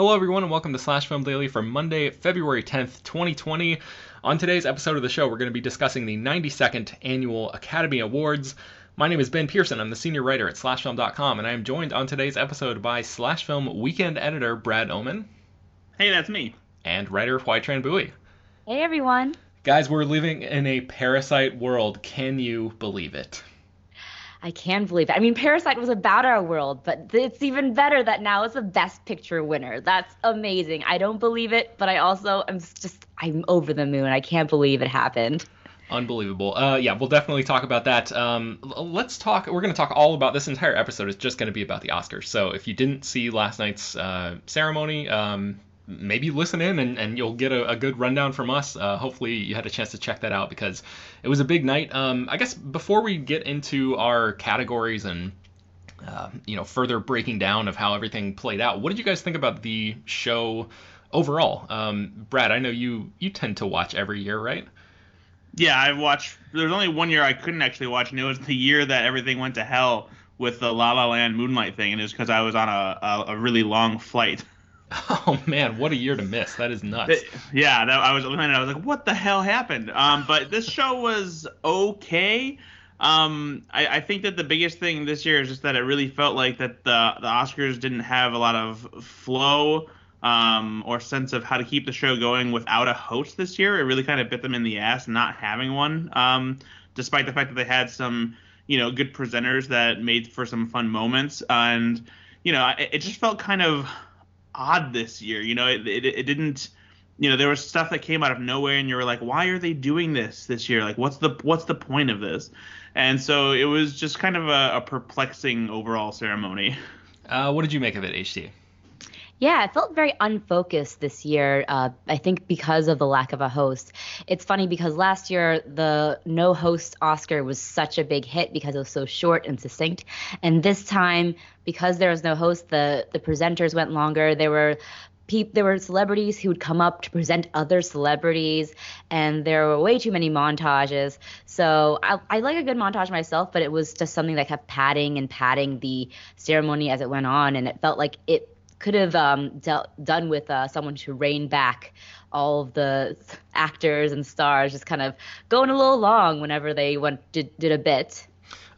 Hello, everyone, and welcome to Slash Film Daily for Monday, February 10th, 2020. On today's episode of the show, we're going to be discussing the 92nd Annual Academy Awards. My name is Ben Pearson. I'm the senior writer at SlashFilm.com, and I am joined on today's episode by Slash Film weekend editor Brad Oman. Hey, that's me. And writer Hoai-Tran Bui. Hey, everyone. Guys, we're living in a parasite world. Can you believe it? I can believe it. I mean, Parasite was about our world, but it's even better that now it's a Best Picture winner. That's amazing. I don't believe it, but I also am just I'm over the moon. I can't believe it happened. Unbelievable. Uh, yeah, we'll definitely talk about that. Um, let's talk. We're going to talk all about this entire episode. is just going to be about the Oscars. So if you didn't see last night's uh, ceremony, um, maybe listen in and, and you'll get a, a good rundown from us. Uh, hopefully, you had a chance to check that out because it was a big night. Um, I guess before we get into our categories and uh, you know further breaking down of how everything played out, what did you guys think about the show overall? Um, Brad, I know you you tend to watch every year, right? Yeah, I've watched. There's only one year I couldn't actually watch, and it was the year that everything went to hell with the La La Land Moonlight thing, and it was because I was on a, a, a really long flight. Oh man, what a year to miss! That is nuts. yeah, that, I was looking at. I was like, what the hell happened? Um, but this show was okay. Um, I, I, think that the biggest thing this year is just that it really felt like that the the Oscars didn't have a lot of flow um, or sense of how to keep the show going without a host this year. It really kind of bit them in the ass not having one, um, despite the fact that they had some you know good presenters that made for some fun moments and you know it, it just felt kind of odd this year. You know, it, it, it didn't. You know, there was stuff that came out of nowhere, and you were like, "Why are they doing this this year? Like, what's the what's the point of this?" And so it was just kind of a, a perplexing overall ceremony. Uh, what did you make of it, HT? Yeah, it felt very unfocused this year. Uh, I think because of the lack of a host. It's funny because last year the no host Oscar was such a big hit because it was so short and succinct, and this time because there was no host, the the presenters went longer. There were there were celebrities who would come up to present other celebrities, and there were way too many montages. So I, I, like a good montage myself, but it was just something that kept padding and padding the ceremony as it went on, and it felt like it could have um, dealt, done with uh, someone to rein back all of the actors and stars just kind of going a little long whenever they went did, did a bit.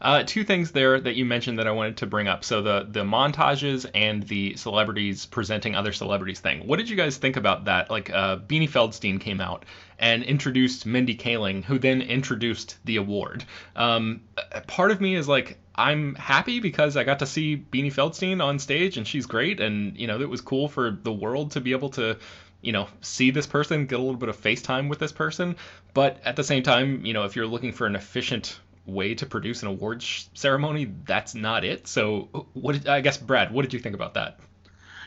Uh, two things there that you mentioned that I wanted to bring up. So the the montages and the celebrities presenting other celebrities thing. What did you guys think about that? Like uh, Beanie Feldstein came out and introduced Mindy Kaling, who then introduced the award. Um, part of me is like, I'm happy because I got to see Beanie Feldstein on stage and she's great and you know it was cool for the world to be able to you know see this person get a little bit of FaceTime with this person. But at the same time you know if you're looking for an efficient way to produce an awards ceremony that's not it. So what did, I guess Brad what did you think about that?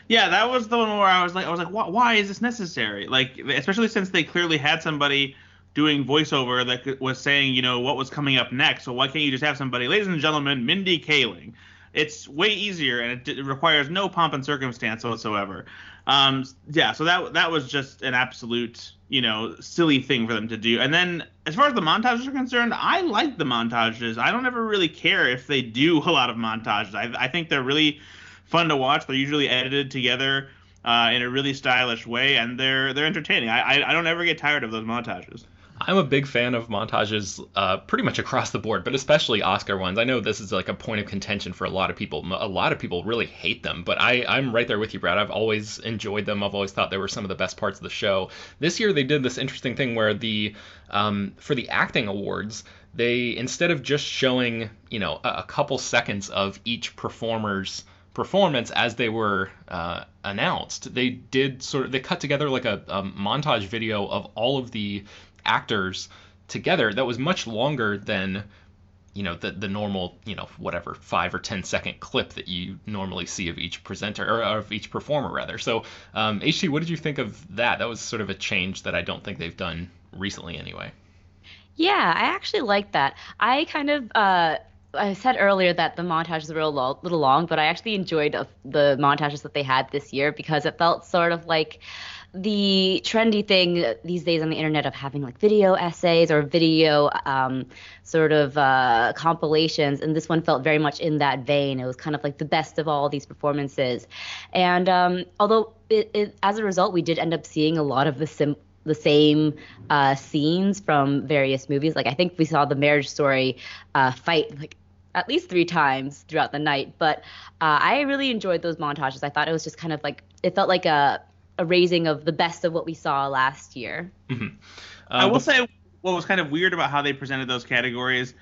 Yeah that was the one where I was like I was like why, why is this necessary? Like especially since they clearly had somebody doing voiceover that was saying, you know, what was coming up next. So why can't you just have somebody, ladies and gentlemen, Mindy Kaling? It's way easier and it, it requires no pomp and circumstance whatsoever. Um, yeah, so that that was just an absolute, you know, silly thing for them to do. And then as far as the montages are concerned, I like the montages. I don't ever really care if they do a lot of montages. I, I think they're really fun to watch. They're usually edited together. Uh, in a really stylish way, and they're they're entertaining. I, I, I don't ever get tired of those montages. I'm a big fan of montages uh, pretty much across the board, but especially Oscar ones. I know this is like a point of contention for a lot of people. A lot of people really hate them, but I, I'm right there with you, Brad. I've always enjoyed them. I've always thought they were some of the best parts of the show. This year they did this interesting thing where the um, for the acting awards, they instead of just showing you know a, a couple seconds of each performer's performance as they were uh, announced. They did sort of they cut together like a, a, montage video of all of the actors together that was much longer than you know the the normal you know whatever five or ten second clip that you normally see of each presenter or of each performer rather. So um, HT, what did you think of that? That was sort of a change that I don't think they've done recently anyway. Yeah, I actually like that. I kind of uh, I said earlier that the montage is a little long, but I actually enjoyed the montages that they had this year because it felt sort of like the trendy thing these days on the internet of having like video essays or video um, sort of uh, compilations, and this one felt very much in that vein. It was kind of like the best of all these performances, and um, although it, it, as a result, we did end up seeing a lot of the sim- the same uh, scenes from various movies. Like I think we saw the Marriage Story uh, fight like at least three times throughout the night. But uh, I really enjoyed those montages. I thought it was just kind of like it felt like a a raising of the best of what we saw last year. Mm-hmm. I will say what was kind of weird about how they presented those categories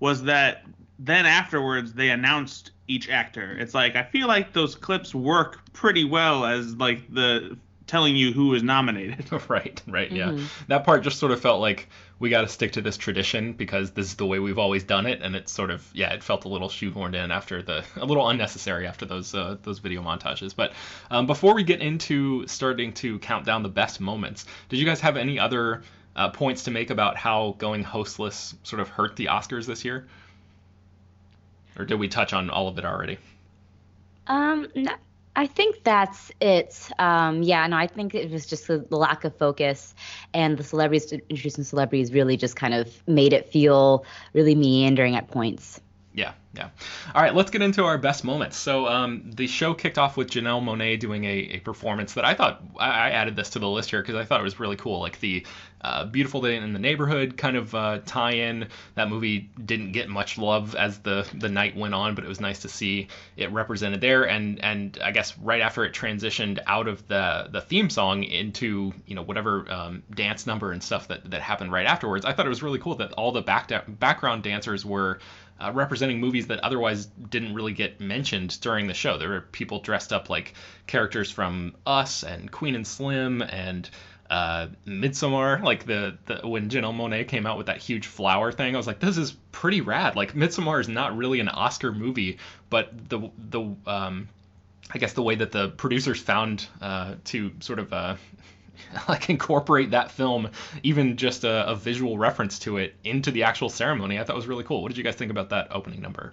was that then afterwards they announced each actor. It's like I feel like those clips work pretty well as like the telling you who is nominated. right, right, yeah. Mm-hmm. That part just sort of felt like we got to stick to this tradition because this is the way we've always done it, and it's sort of yeah, it felt a little shoehorned in after the a little unnecessary after those uh, those video montages. But um, before we get into starting to count down the best moments, did you guys have any other uh, points to make about how going hostless sort of hurt the Oscars this year? Or did we touch on all of it already? Um, I think that's it. Um, yeah, no, I think it was just the, lack of focus, and the celebrities introducing celebrities really just kind of made it feel really meandering at points. Yeah, yeah. All right, let's get into our best moments. So um, the show kicked off with Janelle Monáe doing a, a performance that I thought I added this to the list here because I thought it was really cool, like the uh, Beautiful Day in the Neighborhood kind of uh, tie-in. That movie didn't get much love as the the night went on, but it was nice to see it represented there. And and I guess right after it transitioned out of the the theme song into you know whatever um, dance number and stuff that that happened right afterwards, I thought it was really cool that all the back background dancers were uh, representing movies that otherwise didn't really get mentioned during the show. There were people dressed up like characters from Us and Queen and Slim and uh, Midsommar. Like the, the when Janelle Monáe came out with that huge flower thing, I was like, this is pretty rad. Like Midsommar is not really an Oscar movie, but the the um, I guess the way that the producers found uh, to sort of uh, like incorporate that film, even just a, a, visual reference to it, into the actual ceremony. I thought was really cool. What did you guys think about that opening number?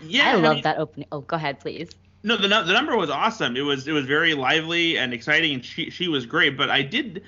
Yeah, I, I love mean, that opening. Oh, go ahead, please. No, the the number was awesome. It was it was very lively and exciting, and she she was great. But I did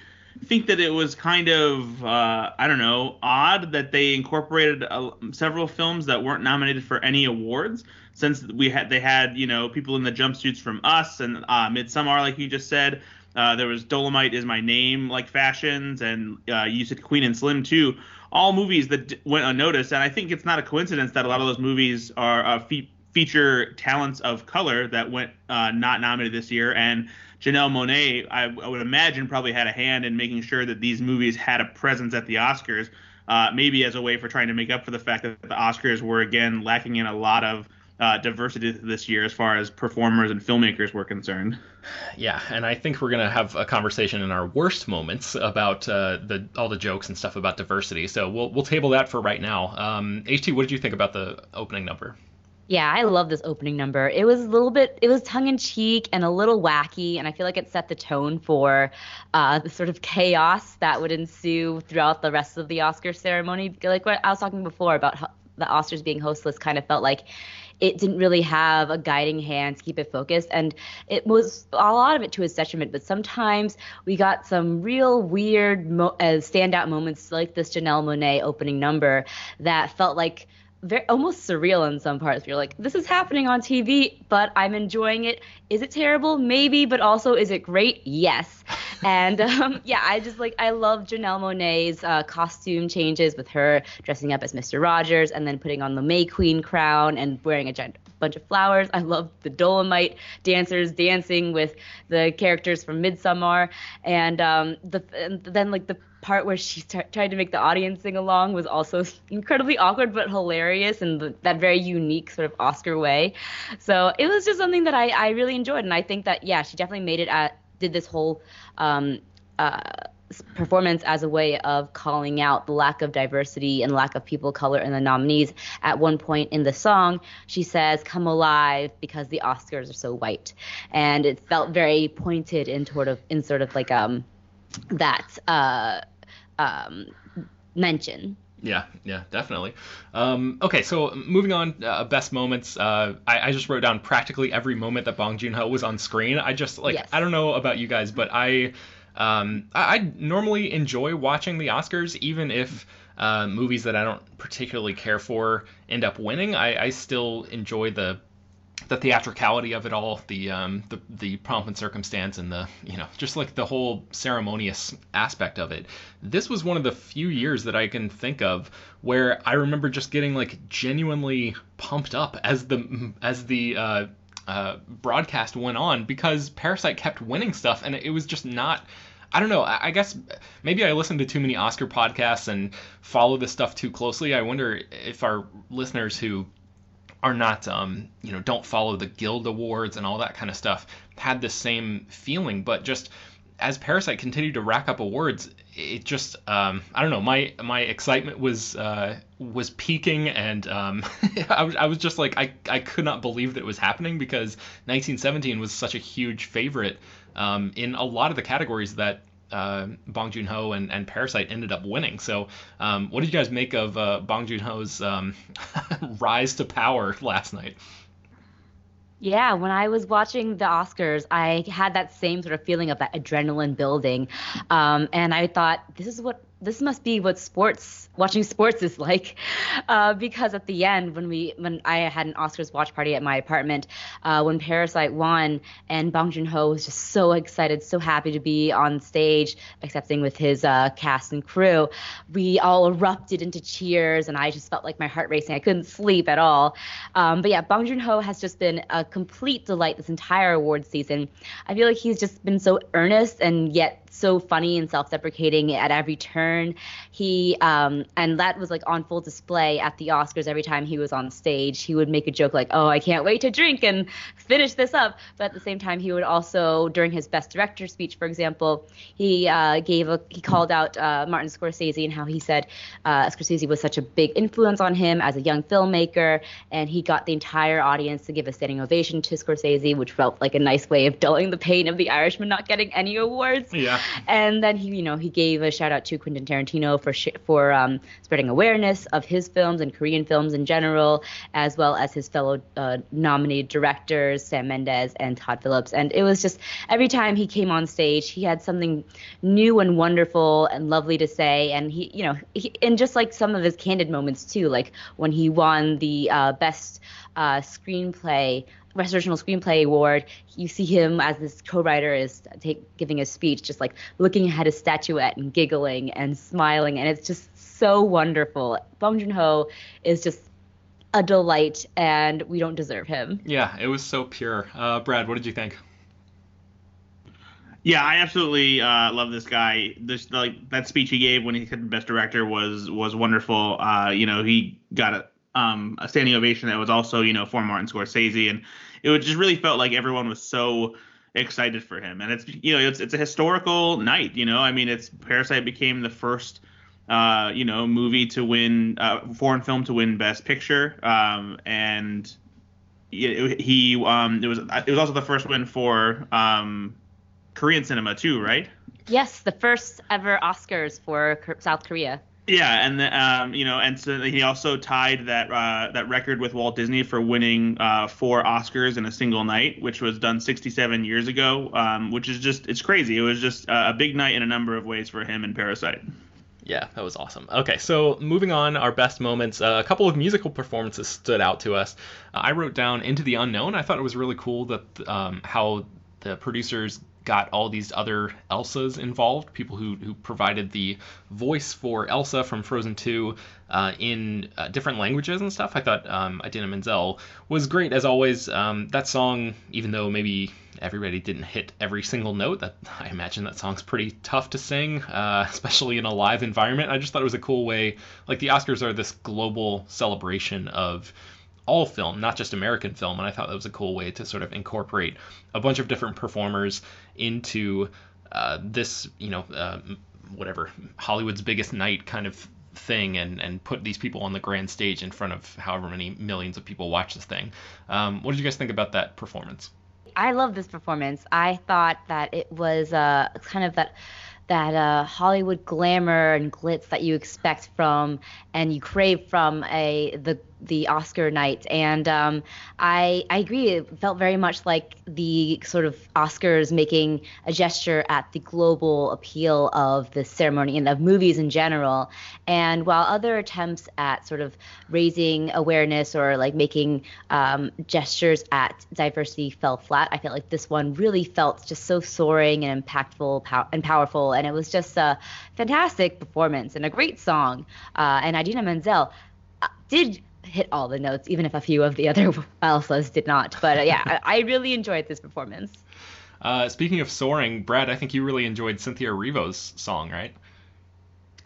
think that it was kind of uh, I don't know odd that they incorporated uh, several films that weren't nominated for any awards since we had they had you know people in the jumpsuits from Us and uh, Midsommar like you just said uh, there was Dolomite is my name, like fashions, and uh, you said Queen and Slim too. All movies that d- went unnoticed, and I think it's not a coincidence that a lot of those movies are uh, fe- feature talents of color that went uh, not nominated this year. And Janelle Monáe, I, I, would imagine, probably had a hand in making sure that these movies had a presence at the Oscars. Uh, maybe as a way for trying to make up for the fact that the Oscars were again lacking in a lot of uh, diversity this year as far as performers and filmmakers were concerned. Yeah, and I think we're gonna have a conversation in our worst moments about uh, the all the jokes and stuff about diversity. So we'll we'll table that for right now. Um, HT, what did you think about the opening number? Yeah, I love this opening number. It was a little bit, it was tongue in cheek and a little wacky, and I feel like it set the tone for uh, the sort of chaos that would ensue throughout the rest of the Oscar ceremony. Like what I was talking before about the Oscars being hostless, kind of felt like it didn't really have a guiding hand to keep it focused. And it was a lot of it to his detriment. But sometimes we got some real weird mo- uh, standout moments like this Janelle Monáe opening number that felt like very almost surreal in some parts. You're like, this is happening on TV, but I'm enjoying it. Is it terrible? Maybe, but also, is it great? Yes. and um, yeah, I just like I love Janelle Monáe's uh, costume changes with her dressing up as Mr. Rogers and then putting on the May Queen crown and wearing a giant bunch of flowers. I love the Dolomite dancers dancing with the characters from Midsommar, and um, the and then like the part where she t- tried to make the audience sing along was also incredibly awkward but hilarious in the, that very unique sort of Oscar way. So it was just something that I, I really enjoyed, and I think that yeah, she definitely made it at did this whole um, uh, performance as a way of calling out the lack of diversity and lack of people of color in the nominees. At one point in the song, she says, "Come alive," because the Oscars are so white, and it felt very pointed in sort of in sort of like um that uh, um, mention. Yeah, yeah, definitely. Um, okay, so moving on, uh, best moments. Uh, I, I, just wrote down practically every moment that Bong Joon Ho was on screen. I just like yes. I don't know about you guys, but I, um, I, I normally enjoy watching the Oscars, even if uh, movies that I don't particularly care for end up winning. I, I still enjoy the the theatricality of it all, the um, the the pomp and circumstance, and the you know just like the whole ceremonious aspect of it. This was one of the few years that I can think of where I remember just getting like genuinely pumped up as the as the uh, uh, broadcast went on because Parasite kept winning stuff, and it was just not. I don't know. I guess maybe I listen to too many Oscar podcasts and follow this stuff too closely. I wonder if our listeners who are not um, you know don't follow the guild awards and all that kind of stuff had the same feeling but just as parasite continued to rack up awards it just um, i don't know my my excitement was uh, was peaking and um, I, was, I was just like I, I could not believe that it was happening because 1917 was such a huge favorite um, in a lot of the categories that uh, Bong Joon Ho and, and Parasite ended up winning. So, um, what did you guys make of uh, Bong Joon Ho's um, rise to power last night? Yeah, when I was watching the Oscars, I had that same sort of feeling of that adrenaline building, um, and I thought this is what this must be what sports watching sports is like. Uh, because at the end when we when I had an Oscars watch party at my apartment uh, when Parasite won and Bong Joon Ho was just so excited so happy to be on stage accepting with his uh, cast and crew we all erupted into cheers and I just felt like my heart racing. I couldn't sleep at all. Um, but yeah Bong Joon Ho has just been a complete delight this entire award season. I feel like he's just been so earnest and yet so funny and self-deprecating at every turn. He um, and that was like on full display at the Oscars every time he was on stage. He would make a joke like, "Oh, I can't wait to drink and finish this up," but at the same time, he would also, during his Best Director speech, for example, he uh, gave a he called out uh, Martin Scorsese and how he said uh, Scorsese was such a big influence on him as a young filmmaker, and he got the entire audience to give a standing ovation to Scorsese, which felt like a nice way of dulling the pain of The Irishman not getting any awards. Yeah. And then he, you know, he gave a shout out to Quentin Tarantino for sh- for um, spreading awareness of his films and Korean films in general, as well as his fellow uh, nominated directors Sam Mendes and Todd Phillips. And it was just every time he came on stage, he had something new and wonderful and lovely to say. And he, you know, he, and just like some of his candid moments too, like when he won the uh, best uh, screenplay Best Original Screenplay Award, you see him as this co-writer is take, giving a speech, just like looking at his statuette and giggling and smiling, and it's just so wonderful. Bong Joon Ho is just a delight, and we don't deserve him. Yeah, it was so pure. Uh, Brad, what did you think? Yeah, I absolutely uh, love this guy. This like that speech he gave when he said best director was was wonderful. Uh, you know, he got a um, a standing ovation that was also you know for Martin Scorsese, and it just really felt like everyone was so excited for him. And it's you know it's it's a historical night. You know, I mean, it's Parasite became the first uh, you know movie to win uh, foreign film to win Best Picture, um, and he um, it was it was also the first win for um, Korean cinema too, right? Yes, the first ever Oscars for South Korea. Yeah, and the, um, you know, and so he also tied that uh, that record with Walt Disney for winning uh, four Oscars in a single night, which was done 67 years ago. Um, which is just it's crazy. It was just a big night in a number of ways for him and Parasite. Yeah, that was awesome. Okay, so moving on, our best moments. Uh, a couple of musical performances stood out to us. Uh, I wrote down Into the Unknown. I thought it was really cool that um, how the producers got all these other Elsas involved, people who, who provided the voice for Elsa from Frozen 2 uh, in uh, different languages and stuff. I thought um, Idina Menzel was great as always. Um, that song, even though maybe everybody didn't hit every single note, that I imagine that song's pretty tough to sing, uh, especially in a live environment. I just thought it was a cool way. Like the Oscars are this global celebration of all film, not just American film. And I thought that was a cool way to sort of incorporate a bunch of different performers into uh, this, you know, uh, whatever Hollywood's biggest night kind of thing, and and put these people on the grand stage in front of however many millions of people watch this thing. Um, what did you guys think about that performance? I love this performance. I thought that it was uh, kind of that that uh, Hollywood glamour and glitz that you expect from and you crave from a the the Oscar night, and um, I I agree. It felt very much like the sort of Oscars making a gesture at the global appeal of the ceremony and of movies in general. And while other attempts at sort of raising awareness or like making um, gestures at diversity fell flat, I felt like this one really felt just so soaring and impactful pow- and powerful, and it was just a fantastic performance and a great song. Uh, and Idina Menzel uh, did hit all the notes, even if a few of the other Elsas did not. But uh, yeah, I, I, really enjoyed this performance. Uh, speaking of soaring, Brad, I think you really enjoyed Cynthia Erivo's song, right?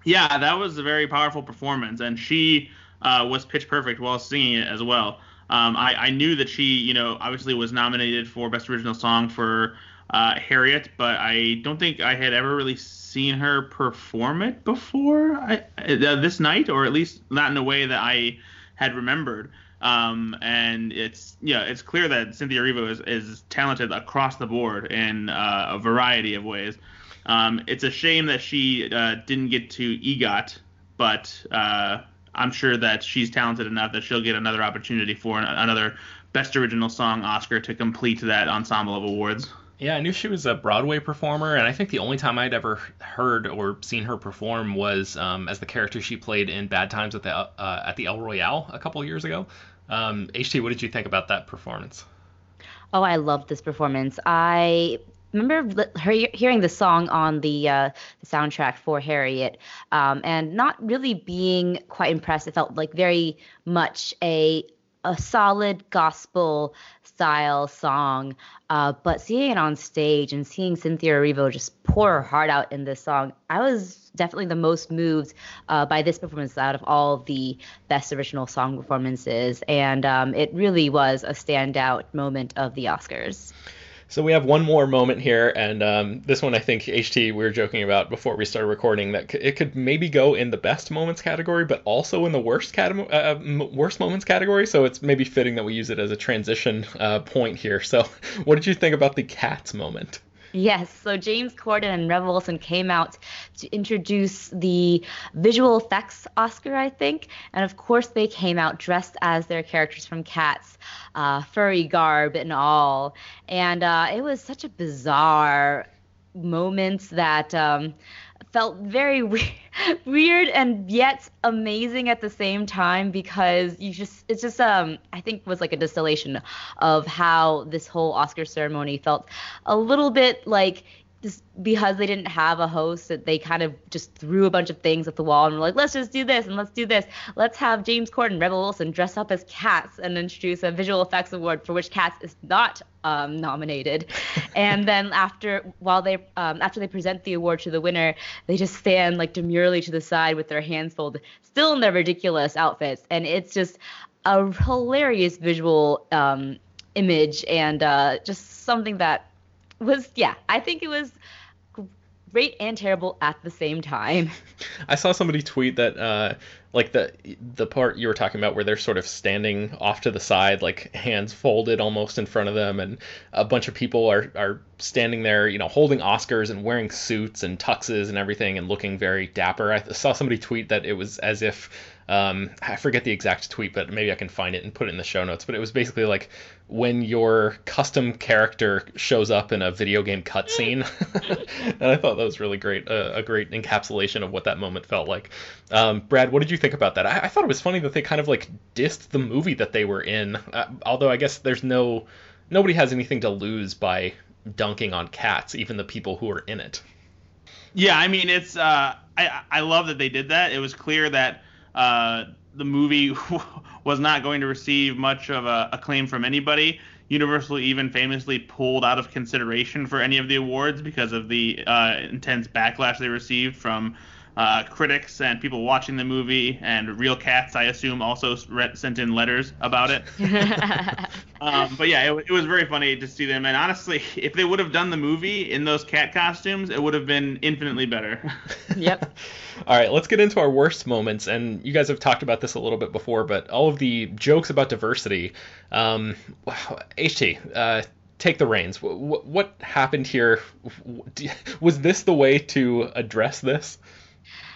Yeah, that was a very powerful performance, and she uh, was pitch perfect while singing it as well. Um, I, I, knew that she, you know, obviously was nominated for Best Original Song for uh, Harriet, but I don't think I had ever really seen her perform it before I, uh, this night, or at least not in a way that I had remembered. Um, and it's yeah, it's clear that Cynthia Erivo is, is talented across the board in uh, a variety of ways. Um, it's a shame that she uh, didn't get to EGOT, but uh, I'm sure that she's talented enough that she'll get another opportunity for an, another Best Original Song Oscar to complete that ensemble of awards. Yeah, I knew she was a Broadway performer, and I think the only time I'd ever heard or seen her perform was um, as the character she played in Bad Times at the uh, at the El Royale a couple years ago. Um, HT, what did you think about that performance? Oh, I loved this performance. I remember hearing the song on the, uh, the soundtrack for Harriet, um, and not really being quite impressed. It felt like very much a a solid gospel style song. Uh, but seeing it on stage and seeing Cynthia Erivo just pour her heart out in this song, I was definitely the most moved uh, by this performance out of all the best original song performances. And um, it really was a standout moment of the Oscars. So we have one more moment here, and um, this one I think HT we were joking about before we started recording that it could maybe go in the best moments category, but also in the worst cat- uh, worst moments category. So it's maybe fitting that we use it as a transition uh, point here. So what did you think about the cats moment? Yes, so James Corden and Rebel Wilson came out to introduce the visual effects Oscar, I think, and of course they came out dressed as their characters from Cats, uh, furry garb and all, and uh, it was such a bizarre moment that um, felt very weird and yet amazing at the same time because you just it's just um I think was like a distillation of how this whole Oscar ceremony felt a little bit like just because they didn't have a host that they kind of just threw a bunch of things at the wall and were like let's just do this and let's do this. Let's have james corden rebel wilson dress up as cats and introduce a visual effects award for which cats is not um, nominated. And then after while they um, after they present the award to the winner they just stand like demurely to the side with their hands folded still in their ridiculous outfits. And it's just a hilarious visual um, image and uh, just something that was yeah, I think it was great and terrible at the same time. I saw somebody tweet that uh, like the the part you were talking about where they're sort of standing off to the side, like hands folded almost in front of them, and a bunch of people are are standing there, you know, holding Oscars and wearing suits and tuxes and everything and looking very dapper. I saw somebody tweet that it was as if um, I forget the exact tweet, but maybe I can find it and put it in the show notes. But it was basically like when your custom character shows up in a video game cutscene, and I thought that was really great, uh, a great encapsulation of what that moment felt like. Um, Brad, what did you think about that? I, I, thought it was funny that they kind of like dissed the movie that they were in, uh, although I guess there's no nobody has anything to lose by dunking on cats, even the people who are in it. Yeah, I mean it's uh, I I love that they did that. It was clear that uh, the movie was not going to receive much of a acclaim from anybody. Universal even famously pulled out of consideration for any of the awards because of the uh, intense backlash they received from uh, critics and people watching the movie, and real cats, I assume, also re- sent in letters about it. um, but yeah, it, it, was very funny to see them. And honestly, if they would have done the movie in those cat costumes, it would have been infinitely better. yep. All right, let's get into our worst moments. And you guys have talked about this a little bit before, but all of the jokes about diversity. Um, HT, uh, take the reins. What, what happened here? Was this the way to address this?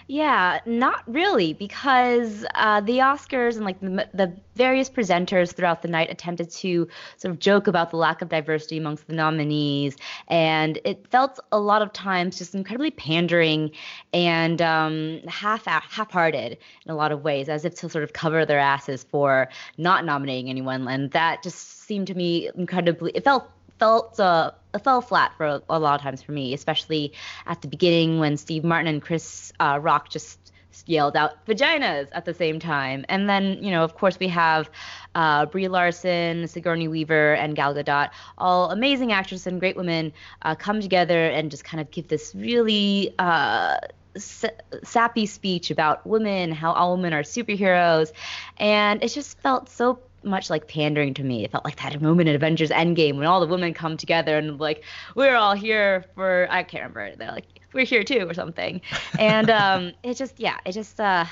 Yeah, not really, because uh, the Oscars and like the, the, various presenters throughout the night attempted to sort of joke about the lack of diversity amongst the nominees, and it felt a lot of times just incredibly pandering and um, half half-hearted in a lot of ways, as if to sort of cover their asses for not nominating anyone, and that just seemed to me incredibly. It felt felt uh, fell flat for a, lot of times for me, especially at the beginning when Steve Martin and Chris uh, Rock just yelled out vaginas at the same time. And then, you know, of course, we have uh, Brie Larson, Sigourney Weaver, and Gal Gadot, all amazing actresses and great women, uh, come together and just kind of give this really uh, sappy speech about women, how all women are superheroes. And it just felt so much like pandering to me. It felt like that moment in Avengers Endgame when all the women come together and like we're all here for I can't remember. They're like we're here too or something. And um, it just yeah, it just uh,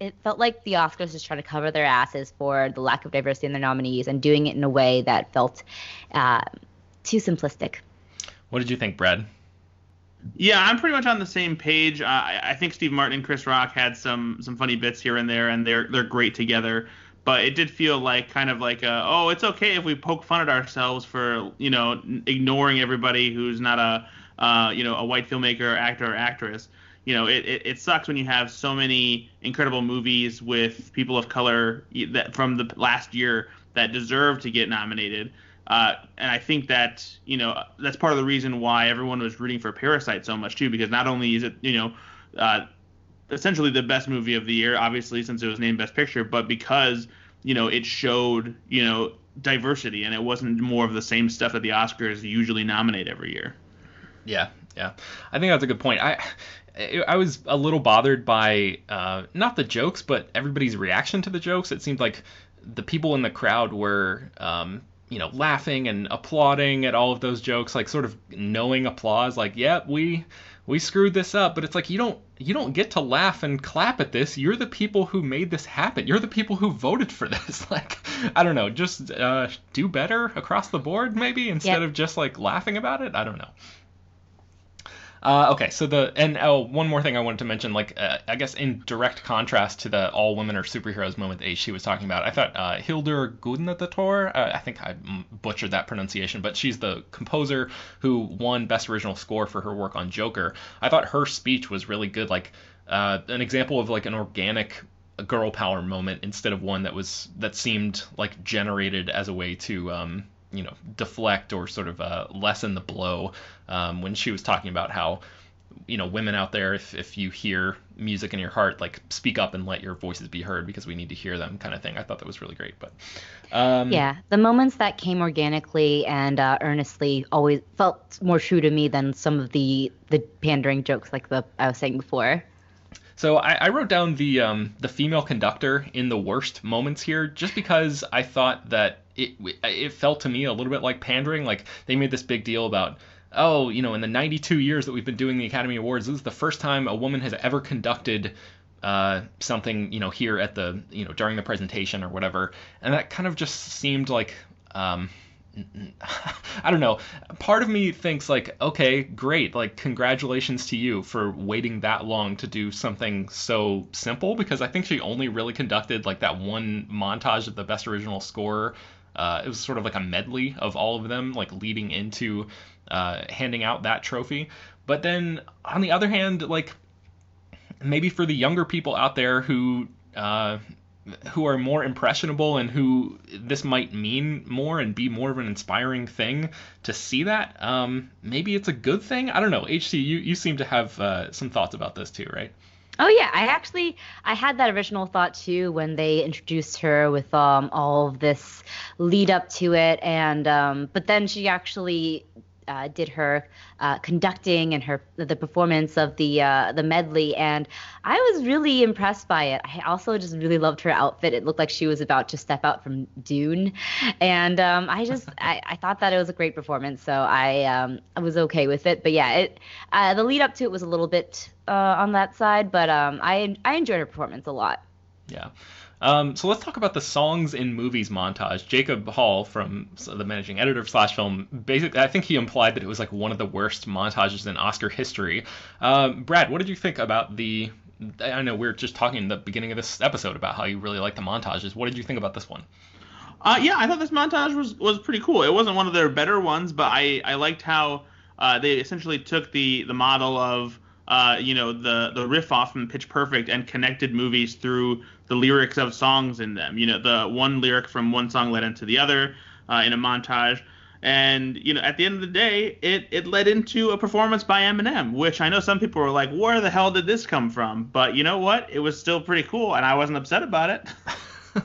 it felt like the Oscars was trying to cover their asses for the lack of diversity in their nominees and doing it in a way that felt uh, too simplistic. What did you think, Brad? Yeah, I'm pretty much on the same page. Uh, I think Steve Martin and Chris Rock had some some funny bits here and there, and they're they're great together but it did feel like kind of like a, oh it's okay if we poke fun at ourselves for you know ignoring everybody who's not a uh, you know a white filmmaker actor or actress. You know it, it, it, sucks when you have so many incredible movies with people of color that from the last year that deserve to get nominated. Uh, and I think that you know that's part of the reason why everyone was rooting for Parasite so much too because not only is it you know uh, essentially the best movie of the year, obviously since it was named Best Picture, but because you know it showed you know diversity and it wasn't more of the same stuff that the Oscars usually nominate every year. Yeah, yeah, I think that's a good point. I I was a little bothered by uh, not the jokes, but everybody's reaction to the jokes. It seemed like the people in the crowd were um, you know laughing and applauding at all of those jokes like sort of knowing applause like yeah we we screwed this up but it's like you don't you don't get to laugh and clap at this. You're the people who made this happen. You're the people who voted for this. Like i don't know just uh, do better across the board maybe instead yep. of just like laughing about it? I don't know uh, okay, so the and oh, one more thing I wanted to mention, like uh, I guess in direct contrast to the all women are superheroes moment that she was talking about, I thought uh, Hildur Guðnadóttir, uh, I think I butchered that pronunciation, but she's the composer who won Best Original Score for her work on Joker. I thought her speech was really good, like uh, an example of like an organic girl power moment instead of one that was that seemed like generated as a way to um, you know deflect or sort of uh, lessen the blow um, when she was talking about how you know women out there if, if you hear music in your heart like speak up and let your voices be heard because we need to hear them kind of thing. I thought that was really great but um, yeah the moments that came organically and uh, earnestly always felt more true to me than some of the the pandering jokes like the i was saying before so I, I, wrote down the um, the female conductor in the worst moments here, just because I thought that it it felt to me a little bit like pandering. Like they made this big deal about oh, you know, in the 92 years that we've been doing the Academy Awards, this is the first time a woman has ever conducted uh, something, you know, here at the, you know, during the presentation or whatever. And that kind of just seemed like, um, I don't know. Part of me thinks like, okay, great, like congratulations to you for waiting that long to do something so simple because I think she only really conducted like that one montage of the best original score uh, it was sort of like a medley of all of them, like leading into uh, handing out that trophy. But then on the other hand, like maybe for the younger people out there who uh, who are more impressionable and who this might mean more and be more of an inspiring thing to see that, um, maybe it's a good thing. I don't know. HT, you you seem to have uh, some thoughts about this too, right? Oh yeah, I actually I had that original thought too when they introduced her with um, all of this lead up to it, and um, but then she actually uh, did her uh, conducting and her the performance of the uh, the medley, and I was really impressed by it. I also just really loved her outfit. It looked like she was about to step out from Dune, and um, I just I, I, thought that it was a great performance. So I um, I was okay with it. But yeah, it uh, the lead up to it was a little bit uh, on that side, but um, I I enjoyed her performance a lot. Yeah. Um, so let's talk about the songs in movies montage. Jacob Hall, from the managing editor of Slash Film, basically, I think he implied that it was like one of the worst montages in Oscar history. Um, Brad, what did you think about the? I know we are just talking in the beginning of this episode about how you really like the montages. What did you think about this one? Uh, yeah, I thought this montage was was pretty cool. It wasn't one of their better ones, but I I liked how uh, they essentially took the the model of uh, you know the the riff off from Pitch Perfect and connected movies through the lyrics of songs in them. You know, the one lyric from one song led into the other uh, in a montage. And you know, at the end of the day, it it led into a performance by Eminem, which I know some people were like, "Where the hell did this come from?" But you know what? It was still pretty cool, and I wasn't upset about it.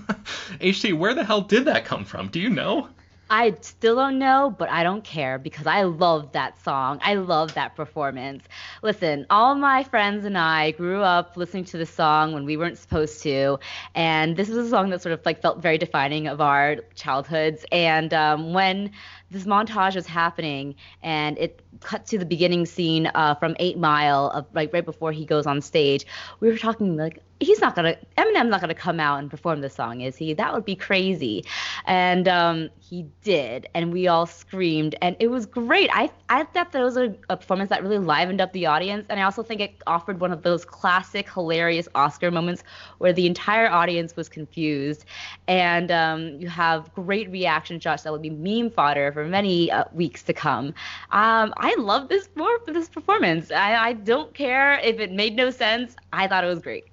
HT, where the hell did that come from? Do you know? I still don't know, but I don't care because I love that song. I love that performance. Listen, all my friends and I grew up listening to this song when we weren't supposed to, and this was a song that sort of like felt very defining of our childhoods. And um, when this montage was happening, and it cut to the beginning scene uh, from Eight Mile, of like right before he goes on stage, we were talking like, he's not gonna Eminem's not gonna come out and perform the song, is he? That would be crazy. And um, he did, and we all screamed, and it was great. I I thought that was a, a, performance that really livened up the audience, and I also think it offered one of those classic, hilarious Oscar moments where the entire audience was confused, and um, you have great reaction shots that would be meme fodder for many uh, weeks to come. Um, I love this this performance. I, I don't care if it made no sense. I thought it was great.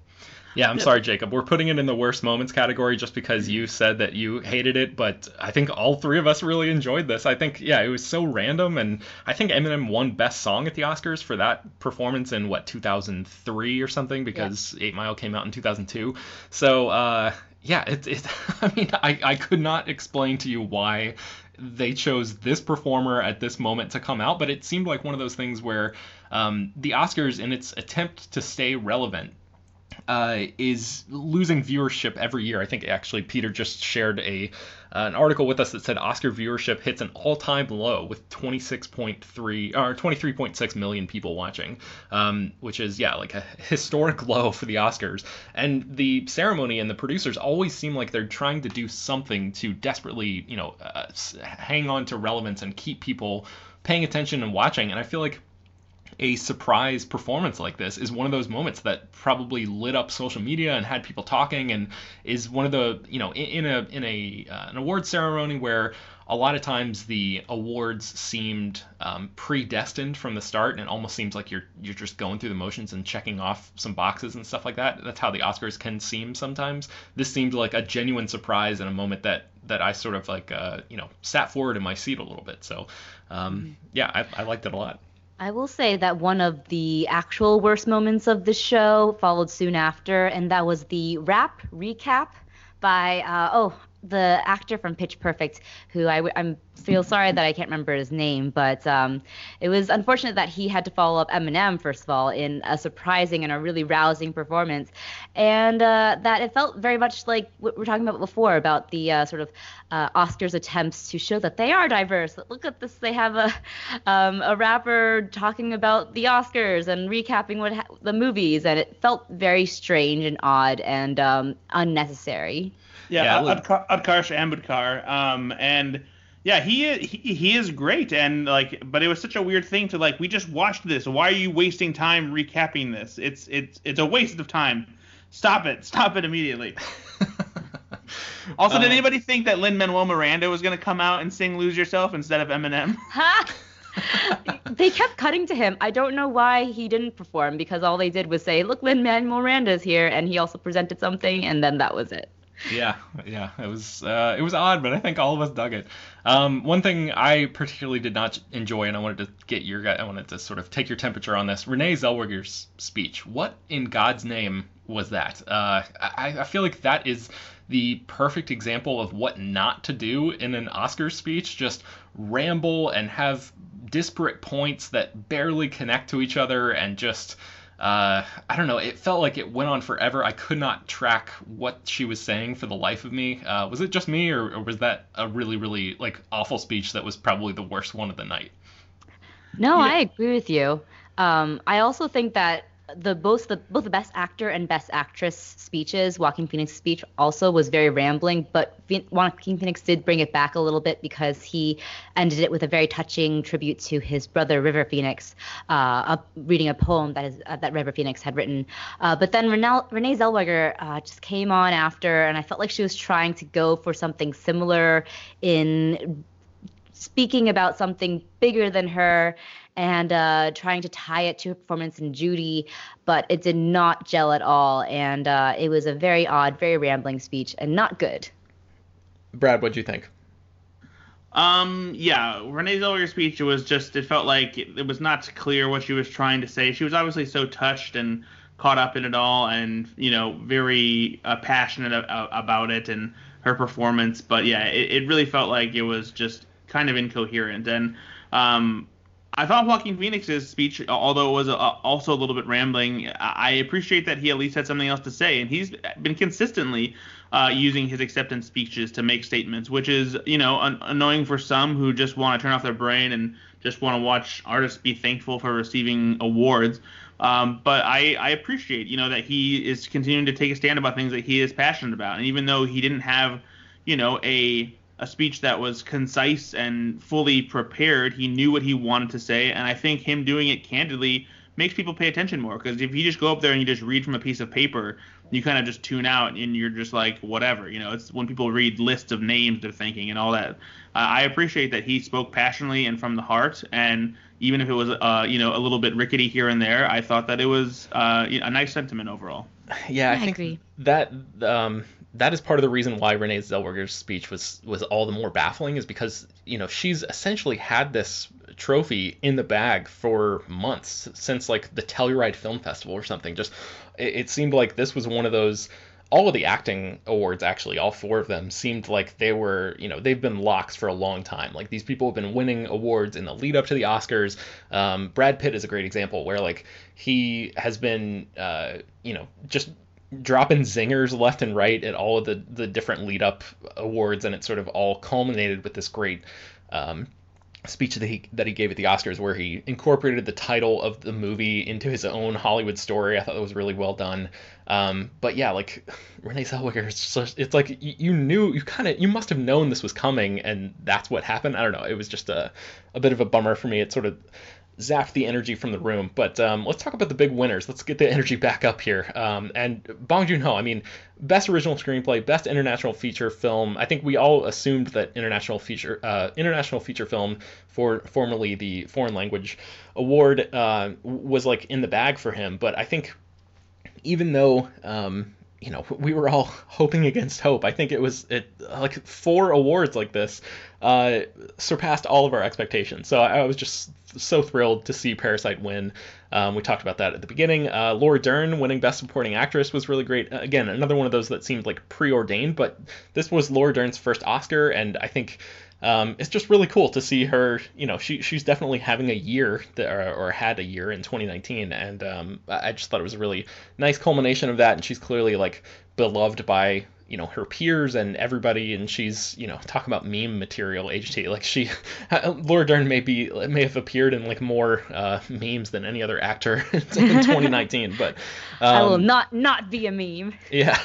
Yeah, I'm sorry, Jacob. We're putting it in the worst moments category just because you said that you hated it, but I think all three of us really enjoyed this. I think, yeah, it was so random, and I think Eminem won Best Song at the Oscars for that performance in what 2003 or something because yeah. Eight Mile came out in 2002. So, uh, yeah, it, it I mean, I, I could not explain to you why they chose this performer at this moment to come out, but it seemed like one of those things where um, the Oscars, in its attempt to stay relevant, uh, is losing viewership every year. I think actually Peter just shared a uh, an article with us that said Oscar viewership hits an all-time low with 26.3 or 23.6 million people watching, um, which is yeah like a historic low for the Oscars. And the ceremony and the producers always seem like they're trying to do something to desperately you know uh, hang on to relevance and keep people paying attention and watching. And I feel like a surprise performance like this is one of those moments that probably lit up social media and had people talking and is one of the you know in, in a in a uh, an award ceremony where a lot of times the awards seemed um, predestined from the start and it almost seems like you're you're just going through the motions and checking off some boxes and stuff like that. That's how the oscars can seem sometimes. This seemed like a genuine surprise and a moment that that i sort of like uh, you know sat forward in my seat a little bit. So um, mm-hmm. yeah I, I liked it a lot I will say that one of the actual worst moments of the show followed soon after, and that was the rap recap by uh, oh the actor from Pitch Perfect, who I I'm feel sorry that I can't remember his name, but um, it was unfortunate that he had to follow up Eminem first of all in a surprising and a really rousing performance, and uh, that it felt very much like what we are talking about before about the uh, sort of uh, Oscars attempts to show that they are diverse. Look at this, they have a um, a rapper talking about the Oscars and recapping what ha- the movies, and it felt very strange and odd and um, unnecessary. Yeah, yeah Utkarsh Ambudkar, um, and yeah, he, he he is great, and like, but it was such a weird thing to like. We just watched this. Why are you wasting time recapping this? It's it's it's a waste of time. Stop it! Stop it immediately. also, uh, did anybody think that Lin Manuel Miranda was gonna come out and sing "Lose Yourself" instead of Eminem? they kept cutting to him. I don't know why he didn't perform because all they did was say, "Look, Lin Manuel Miranda's here," and he also presented something, and then that was it yeah, yeah, it was uh, it was odd, but I think all of us dug it. Um, one thing I particularly did not enjoy, and I wanted to get your I wanted to sort of take your temperature on this. Renee Zellweger's speech. What in God's name was that? Uh, I, I feel like that is the perfect example of what not to do in an Oscar speech. Just ramble and have disparate points that barely connect to each other, and just uh, I don't know. It felt like it went on forever. I could not track what she was saying for the life of me. Uh, was it just me, or, or, was that a really, really like awful speech that was probably the worst one of the night? No, yeah. I agree with you. Um, I also think that the both the both the best actor and best actress speeches. Joaquin Phoenix's speech also was very rambling, but Joaquin Phoenix did bring it back a little bit because he ended it with a very touching tribute to his brother River Phoenix, uh, reading a poem that is uh, that River Phoenix had written. Uh, but then Renee Zellweger uh, just came on after, and I felt like she was trying to go for something similar in speaking about something bigger than her and uh, trying to tie it to her performance in Judy, but it did not gel at all. And uh, it was a very odd, very rambling speech and not good. Brad, what do you think? Um, yeah, Renee Zellweger's speech was just, it felt like it, it was not clear what she was trying to say. She was obviously so touched and caught up in it all and, you know, very uh, passionate a- about it and her performance. But yeah, it, it really felt like it was just kind of incoherent. And um, I thought Joaquin Phoenix's speech, although it was a, also a little bit rambling, I appreciate that he at least had something else to say, and he's been consistently uh, using his acceptance speeches to make statements, which is you know an- annoying for some who just want to turn off their brain and just want to watch artists be thankful for receiving awards. Um, but I, I appreciate you know that he is continuing to take a stand about things that he is passionate about, and even though he didn't have you know a a speech that was concise and fully prepared. He knew what he wanted to say, and I think him doing it candidly makes people pay attention more. Because if you just go up there and you just read from a piece of paper, you kind of just tune out and you're just like whatever. You know, it's when people read lists of names they're thinking and all that. Uh, I appreciate that he spoke passionately and from the heart, and even if it was uh, you know a little bit rickety here and there, I thought that it was uh, a nice sentiment overall. Yeah, I, I think agree. that um, that is part of the reason why Renee Zellweger's speech was was all the more baffling is because you know she's essentially had this trophy in the bag for months since like the Telluride Film Festival or something. Just it, it seemed like this was one of those. All of the acting awards, actually, all four of them, seemed like they were, you know, they've been locks for a long time. Like these people have been winning awards in the lead up to the Oscars. Um, Brad Pitt is a great example where like he has been, uh, you know, just dropping zingers left and right at all of the the different lead up awards, and it sort of all culminated with this great. Um, speech that he that he gave at the Oscars where he incorporated the title of the movie into his own Hollywood story. I thought that was really well done. Um, but yeah, like Renee Zellweger, it's, just, it's like you, you knew you kind of you must have known this was coming, and that's what happened. I don't know. It was just a a bit of a bummer for me. It sort of zapped the energy from the room. But um, let's talk about the big winners. Let's get the energy back up here. Um, and Bong Joon Ho, I mean, best original screenplay, best international feature film. I think we all assumed that international feature uh, international feature film, for formerly the foreign language award, uh, was like in the bag for him. But I think even though um, you know we were all hoping against hope. I think it was it like four awards like this uh, surpassed all of our expectations. So I, was just so thrilled to see Parasite win. Um, we talked about that at the beginning. Uh, Laura Dern winning Best Supporting Actress was really great. Again, another one of those that seemed like preordained, but this was Laura Dern's first Oscar, and I think um, it's just really cool to see her. You know, she she's definitely having a year that, or, or had a year in 2019, and um, I just thought it was a really nice culmination of that. And she's clearly like beloved by you know her peers and everybody and she's you know talking about meme material HT like she Laura Dern may be may have appeared in like more uh, memes than any other actor in 2019 but um, I will um, not not be a meme yeah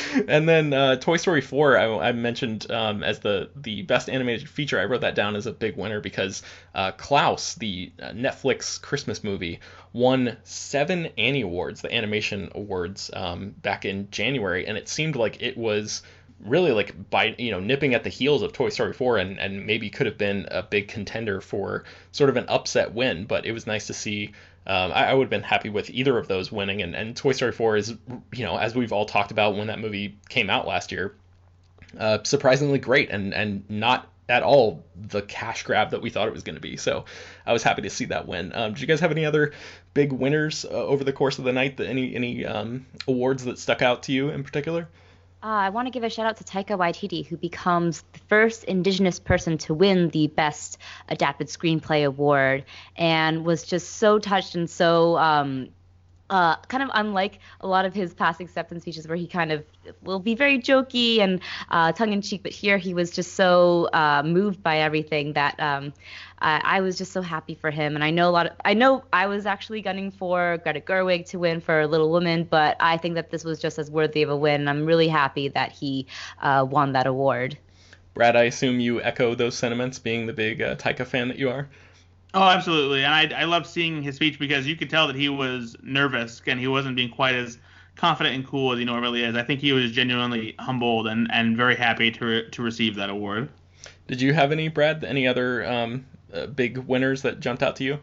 and then uh, Toy Story 4, I, I mentioned um, as the the best animated feature. I wrote that down as a big winner because uh, Klaus, the uh, Netflix Christmas movie, won seven Annie Awards, the animation awards, um, back in January, and it seemed like it was really like by you know nipping at the heels of Toy Story 4 and and maybe could have been a big contender for sort of an upset win but it was nice to see um, I, I, would have been happy with either of those winning. And, and Toy Story 4 is, you know, as we've all talked about when that movie came out last year, uh, surprisingly great and, and not at all the cash grab that we thought it was going to be. So I was happy to see that win. Um, did you guys have any other big winners uh, over the course of the night? That, any any um, awards that stuck out to you in particular? Uh, I want to give a shout out to Taika Waititi, who becomes the first Indigenous person to win the Best Adapted Screenplay award, and was just so touched and so um, uh, kind of unlike a lot of his past acceptance speeches where he kind of will be very jokey and uh, tongue in cheek, but here he was just so uh, moved by everything that um, I, I, was just so happy for him. And I know a lot of, I know I was actually gunning for Greta Gerwig to win for Little Women, but I think that this was just as worthy of a win. I'm really happy that he uh, won that award. Brad, I assume you echo those sentiments, being the big uh, Taika fan that you are. Oh, absolutely. And I, I love seeing his speech because you could tell that he was nervous and he wasn't being quite as confident and cool as he normally is. I think he was genuinely humbled and, and very happy to, re- to receive that award. Did you have any, Brad? Any other um, uh, big winners that jumped out to you?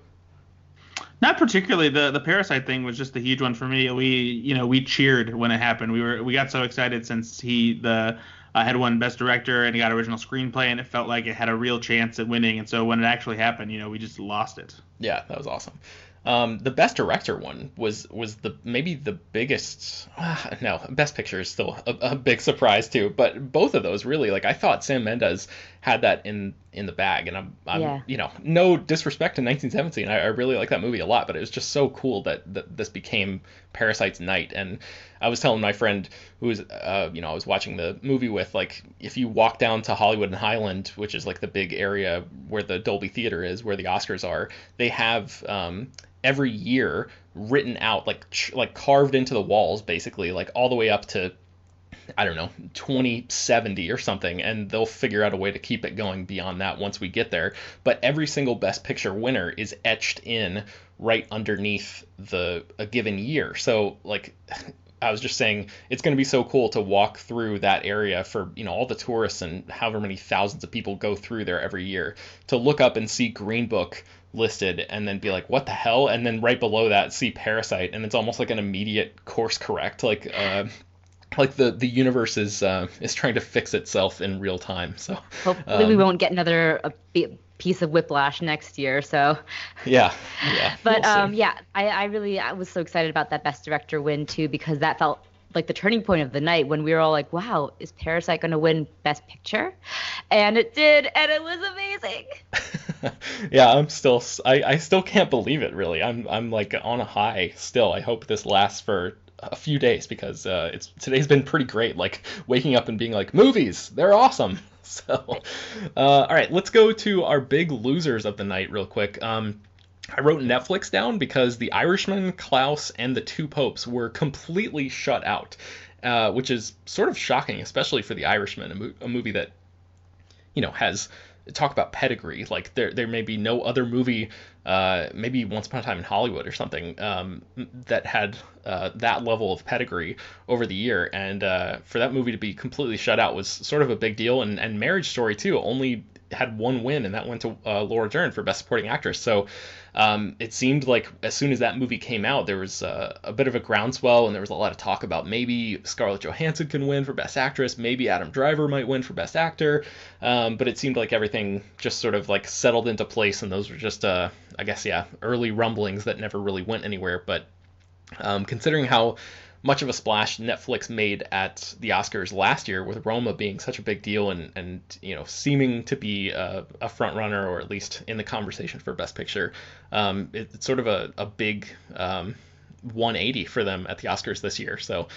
Not particularly. The the parasite thing was just a huge one for me. We you know we cheered when it happened. We were we got so excited since he the uh, had won Best Director and got original screenplay, and it felt like it had a real chance at winning. And so when it actually happened, you know, we just lost it. Yeah, that was awesome. Um, the best director one was was the maybe the biggest. Uh, no, best picture is still a, a, big surprise too. But both of those really, like I thought Sam Mendes had that in in the bag, and I'm, I'm yeah. you know, no disrespect to 1917. I, I, really like that movie a lot, but it was just so cool that, that this became Parasite's night. And I was telling my friend who was, uh, you know, I was watching the movie with, like, if you walk down to Hollywood and Highland, which is like the big area where the Dolby Theater is, where the Oscars are, they have um, every year written out like ch- like carved into the walls basically like all the way up to I don't know 2070 or something and they'll figure out a way to keep it going beyond that once we get there. But every single best picture winner is etched in right underneath the a given year. So like I was just saying it's going to be so cool to walk through that area for you know all the tourists and however many thousands of people go through there every year to look up and see Green Book listed and then be like what the hell? And then right below that see Parasite and it's almost like an immediate course correct like uh, like the the universe is uh, is trying to fix itself in real time so hopefully um, we won't get another piece of whiplash next year so yeah yeah but we'll um yeah I, I really i was so excited about that best director win too because that felt like the turning point of the night when we were all like, wow, is Parasite going to win Best Picture? And it did, and it was amazing. yeah, I'm still, I, I still can't believe it. Really, I'm, I'm like on a high still. I hope this lasts for a few days because uh, it's today's been pretty great. Like waking up and being like, movies, they're awesome. So, uh, all right, let's go to our big losers of the night real quick. Um, I wrote Netflix down because The Irishman, Klaus, and The Two Popes were completely shut out, uh, which is sort of shocking, especially for The Irishman, a, mo- a movie that, you know, has talk about pedigree. Like there, there may be no other movie, uh, maybe Once Upon a Time in Hollywood or something, um, that had uh, that level of pedigree over the year. And uh, for that movie to be completely shut out was sort of a big deal. And, and Marriage Story too only had one win, and that went to uh, Laura Dern for Best Supporting Actress. So um, it seemed like as soon as that movie came out, there was uh, a bit of a groundswell, and there was a lot of talk about maybe Scarlett Johansson can win for Best Actress, maybe Adam Driver might win for Best Actor. Um, but it seemed like everything just sort of like settled into place, and those were just, uh, I guess, yeah, early rumblings that never really went anywhere. But um, considering how much of a splash Netflix made at the Oscars last year with Roma being such a big deal and and you know seeming to be a, a front runner or at least in the conversation for Best Picture. Um, it, it's sort of a a big um, 180 for them at the Oscars this year. So.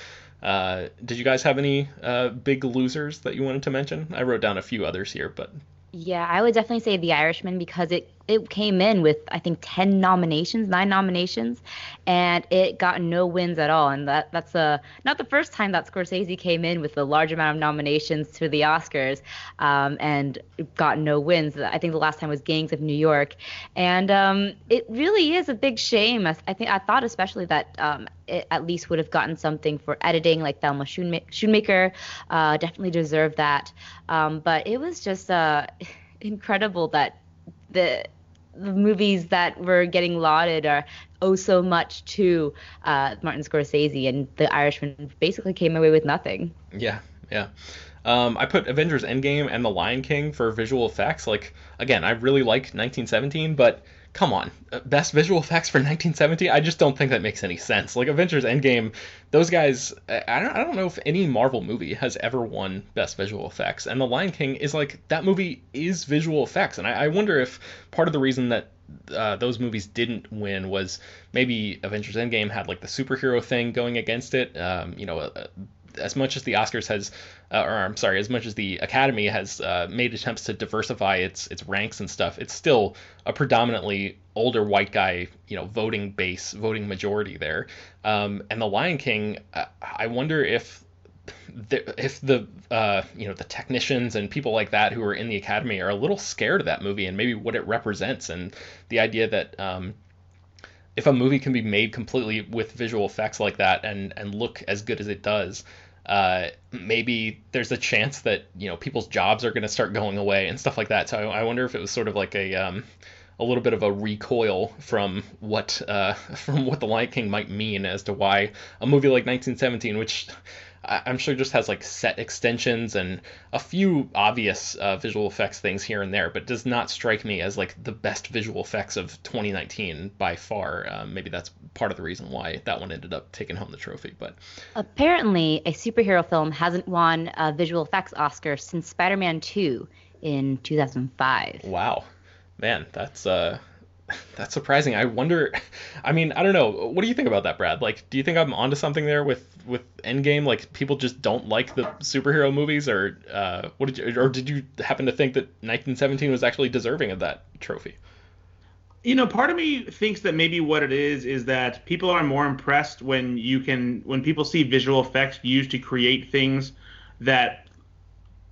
Uh, did you guys have any uh, big losers that you wanted to mention? I wrote down a few others here, but yeah, I would definitely say The Irishman because it it came in with I think 10 nominations, 9 nominations and it got no wins at all and that that's a not the first time that Scorsese came in with a large amount of nominations to the Oscars um, and got no wins. I think the last time was Gangs of New York and um, it really is a big shame. I, I think I thought especially that um, it at least would have gotten something for editing like Thelma Schoonmaker uh, definitely deserved that. Um, but it was just uh, incredible that the the movies that were getting lauded are oh so much to uh, Martin Scorsese, and The Irishman basically came away with nothing. Yeah, yeah. Um, I put Avengers Endgame and The Lion King for visual effects. Like, again, I really like 1917, but come on, uh, best visual effects for 1970? I just don't think that makes any sense. Like Avengers Endgame, those guys, I don't, I don't know if any Marvel movie has ever won best visual effects. And The Lion King is like, that movie is visual effects. And I, I wonder if part of the reason that uh, those movies didn't win was maybe Avengers Endgame had like the superhero thing going against it. Um, you know, uh, as much as the Oscars has, uh, or I'm sorry, as much as the Academy has uh, made attempts to diversify its its ranks and stuff, it's still a predominantly older white guy, you know, voting base, voting majority there. Um, and The Lion King, I wonder if the, if the uh, you know the technicians and people like that who are in the academy are a little scared of that movie and maybe what it represents and the idea that um, if a movie can be made completely with visual effects like that and and look as good as it does uh, maybe there's a chance that you know people's jobs are going to start going away and stuff like that. So I, I wonder if it was sort of like a um, a little bit of a recoil from what uh, from what the Lion King might mean as to why a movie like 1917, which I'm sure just has like set extensions and a few obvious uh, visual effects things here and there, but does not strike me as like the best visual effects of 2019 by far. Um, maybe that's part of the reason why that one ended up taking home the trophy. But apparently, a superhero film hasn't won a visual effects Oscar since Spider-Man 2 in 2005. Wow, man, that's uh, that's surprising. I wonder. I mean, I don't know. What do you think about that, Brad? Like, do you think I'm onto something there with with Endgame? Like, people just don't like the superhero movies, or uh, what did you, or did you happen to think that 1917 was actually deserving of that trophy? You know, part of me thinks that maybe what it is is that people are more impressed when you can when people see visual effects used to create things that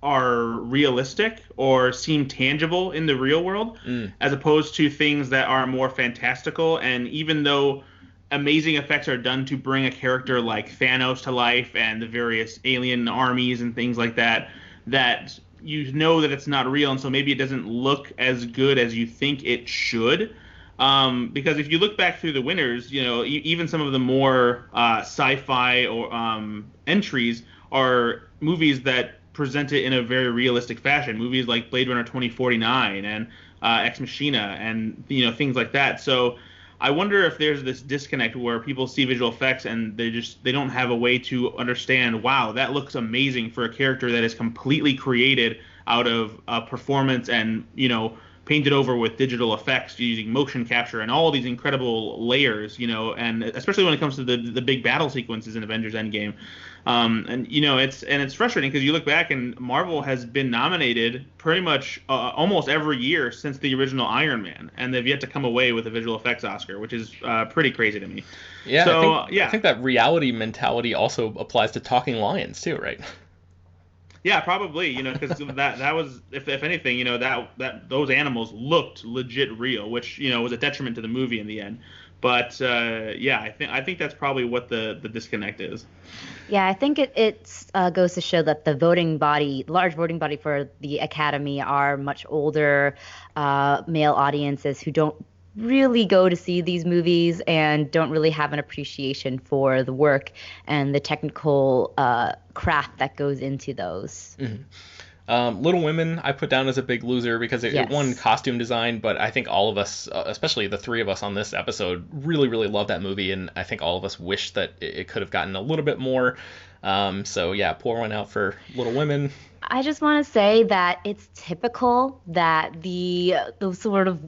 are realistic or seem tangible in the real world mm. as opposed to things that are more fantastical. And even though amazing effects are done to bring a character like Thanos to life and the various alien armies and things like that that you know that it's not real. And so maybe it doesn't look as good as you think it should. Um, because if you look back through the winners you know e- even some of the more uh, sci-fi or um, entries are movies that present it in a very realistic fashion. Movies like Blade Runner 2049 and uh, Ex Machina and you know things like that. So I wonder if there's this disconnect where people see visual effects and they just they don't have a way to understand. Wow, that looks amazing for a character that is completely created out of uh, performance and you know painted over with digital effects using motion capture and all these incredible layers, you know, and especially when it comes to the the big battle sequences in Avengers Endgame. Um, and you know it's and it's frustrating because you look back and Marvel has been nominated pretty much uh, almost every year since the original Iron Man, and they've yet to come away with a visual effects Oscar, which is uh, pretty crazy to me. Yeah, so, I think, yeah. I think that reality mentality also applies to Talking Lions too, right? Yeah, probably. You know, because that that was, if, if anything, you know that that those animals looked legit real, which you know was a detriment to the movie in the end. But uh, yeah, I think I think that's probably what the the disconnect is. Yeah, I think it it uh, goes to show that the voting body, large voting body for the Academy, are much older uh, male audiences who don't really go to see these movies and don't really have an appreciation for the work and the technical uh, craft that goes into those. Mm-hmm. Um, Little Women, I put down as a big loser because it, yes. it, won costume design, but I think all of us, uh, especially the three of us on this episode, really, really love that movie, and I think all of us wish that it, it could have gotten a little bit more. Um, so yeah, pour one out for Little Women. I just want to say that it's typical that the the sort of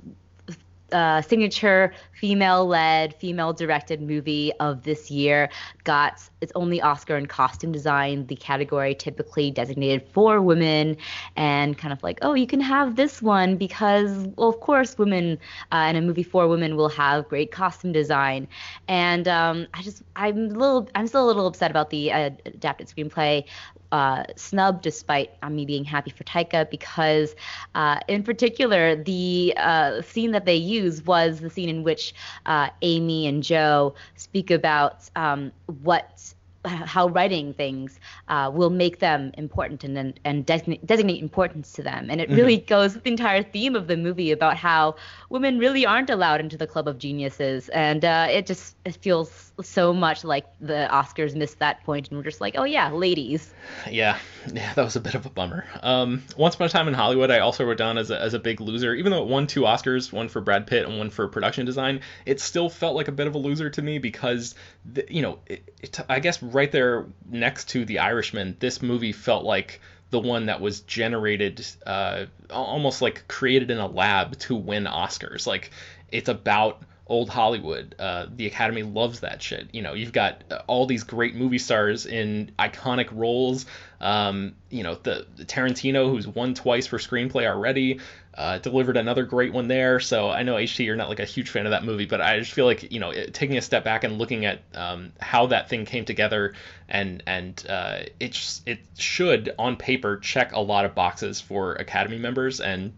uh, signature female-led, female-directed movie of this year got its only Oscar in costume design, the category typically designated for women, and kind of like, oh, you can have this one because, well, of course, women uh, in a movie for women will have great costume design. And um, I just, I'm a little, I'm still a little upset about the uh, adapted screenplay uh, snubbed despite uh, me being happy for Taika because, uh, in particular, the uh, scene that they use was the scene in which uh, Amy and Jo speak about um, what how writing things uh, will make them important and and designate, designate importance to them. And it mm-hmm. really mm-hmm. goes with the entire theme of the movie about how women really aren't allowed into the club of geniuses. And uh, it just it feels so much like the Oscars missed that point and we're just like, oh yeah, ladies. Yeah, yeah, that was a bit of a bummer. Um, Once Upon a Time in Hollywood, I also wrote down as a, as a big loser, even though it won two Oscars, one for Brad Pitt and one for production design. It still felt like a bit of a loser to me because, the, you know, it, it, I guess right there next to The Irishman, this movie felt like the one that was generated uh, almost like created in a lab to win Oscars. Like it's about old Hollywood. Uh, the Academy loves that shit. You know, you've got uh, all these great movie stars in iconic roles. Um, you know, the, the, Tarantino, who's won twice for screenplay already, uh, delivered another great one there. So I know HT, you're not like a huge fan of that movie, but I just feel like you know, it, taking a step back and looking at um, how that thing came together, and and uh, it it should on paper check a lot of boxes for Academy members, and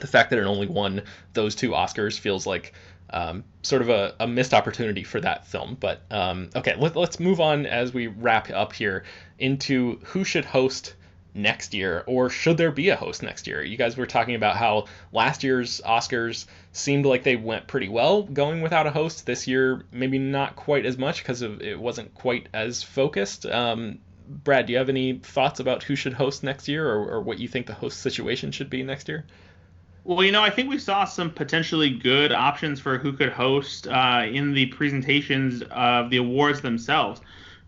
the fact that it only won those two Oscars feels like um, sort of a, a, missed opportunity for that film. But um, okay, let, us move on as we wrap up here into who should host next year, or should there be a host next year? You guys were talking about how last year's Oscars seemed like they went pretty well going without a host. This year, maybe not quite as much because it wasn't quite as focused. Um, Brad, do you have any thoughts about who should host next year, or, or what you think the host situation should be next year? Well, you know, I think we saw some potentially good options for who could host uh, in the presentations of the awards themselves.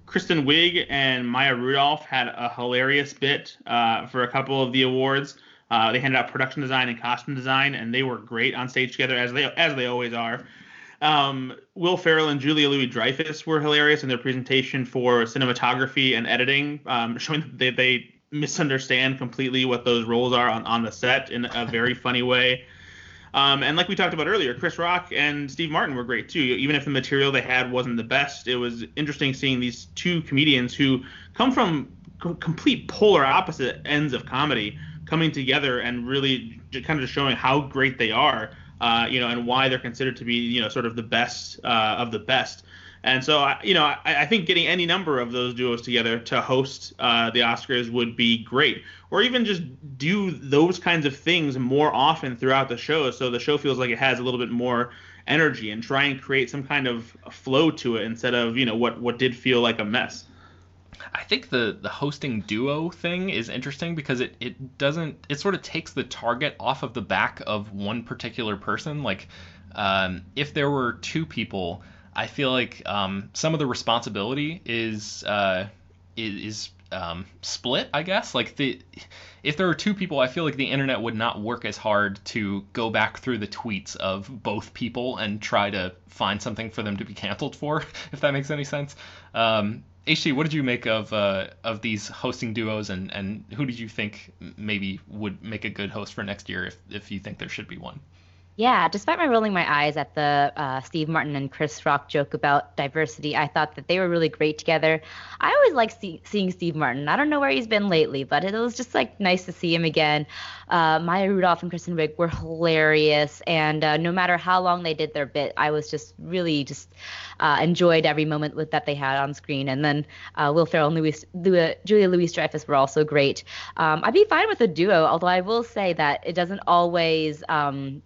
Kristen Wiig and Maya Rudolph had a hilarious bit uh, for a couple of the awards. Uh, they handed out production design and costume design, and they were great on stage together as they as they always are. Um, Will Ferrell and Julia Louis Dreyfus were hilarious in their presentation for cinematography and editing, um, showing that they, they misunderstand completely what those roles are on, on the set in a very funny way. Um, and like we talked about earlier, Chris Rock and Steve Martin were great too. Even if the material they had wasn't the best, it was interesting seeing these two comedians who come from complete polar opposite ends of comedy coming together and really kind of just showing how great they are, uh, you know, and why they're considered to be, you know, sort of the best uh, of the best. And so, you know, I, I, think getting any number of those duos together to host uh, the Oscars would be great, or even just do those kinds of things more often throughout the show, so the show feels like it has a little bit more energy, and try and create some kind of flow to it instead of you know what what did feel like a mess. I think the the hosting duo thing is interesting because it it doesn't it sort of takes the target off of the back of one particular person. Like, um, if there were two people I feel like um, some of the responsibility is uh, is, um, split. I guess like the if there were two people, I feel like the internet would not work as hard to go back through the tweets of both people and try to find something for them to be canceled for, if that makes any sense. Um, HT, what did you make of uh, of these hosting duos, and, and who did you think maybe would make a good host for next year if, if you think there should be one? Yeah, despite my rolling my eyes at the uh, Steve Martin and Chris Rock joke about diversity, I thought that they were really great together. I always like see- seeing Steve Martin. I don't know where he's been lately, but it was just like nice to see him again. Uh, Maya Rudolph and Kristen Wiig were hilarious, and uh, no matter how long they did their bit, I was just really just uh, enjoyed every moment with, that they had on screen. And then uh, Will Ferrell and Louis, Julia Louis Dreyfus were also great. Um, I'd be fine with a duo, although I will say that it doesn't always. Um,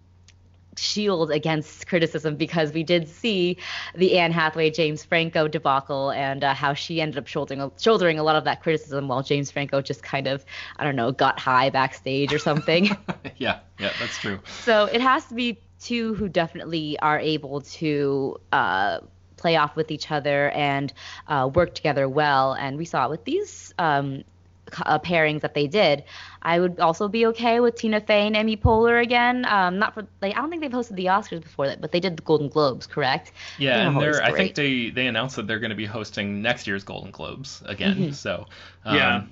shield against criticism because we did see the Anne Hathaway James Franco debacle and uh, how she ended up shouldering shouldering a lot of that criticism while James Franco just kind of I don't know got high backstage or something. yeah, yeah, that's true. So it has to be two who definitely are able to uh, play off with each other and uh, work together well. And we saw it with these um, uh, pairings that they did. I would also be okay with Tina Fey and Amy Poehler again. Um, not for like I don't think they've hosted the Oscars before that, but they did the Golden Globes, correct? Yeah, and they're I think they they announced that they're going to be hosting next year's Golden Globes again. Mm-hmm. So um, yeah,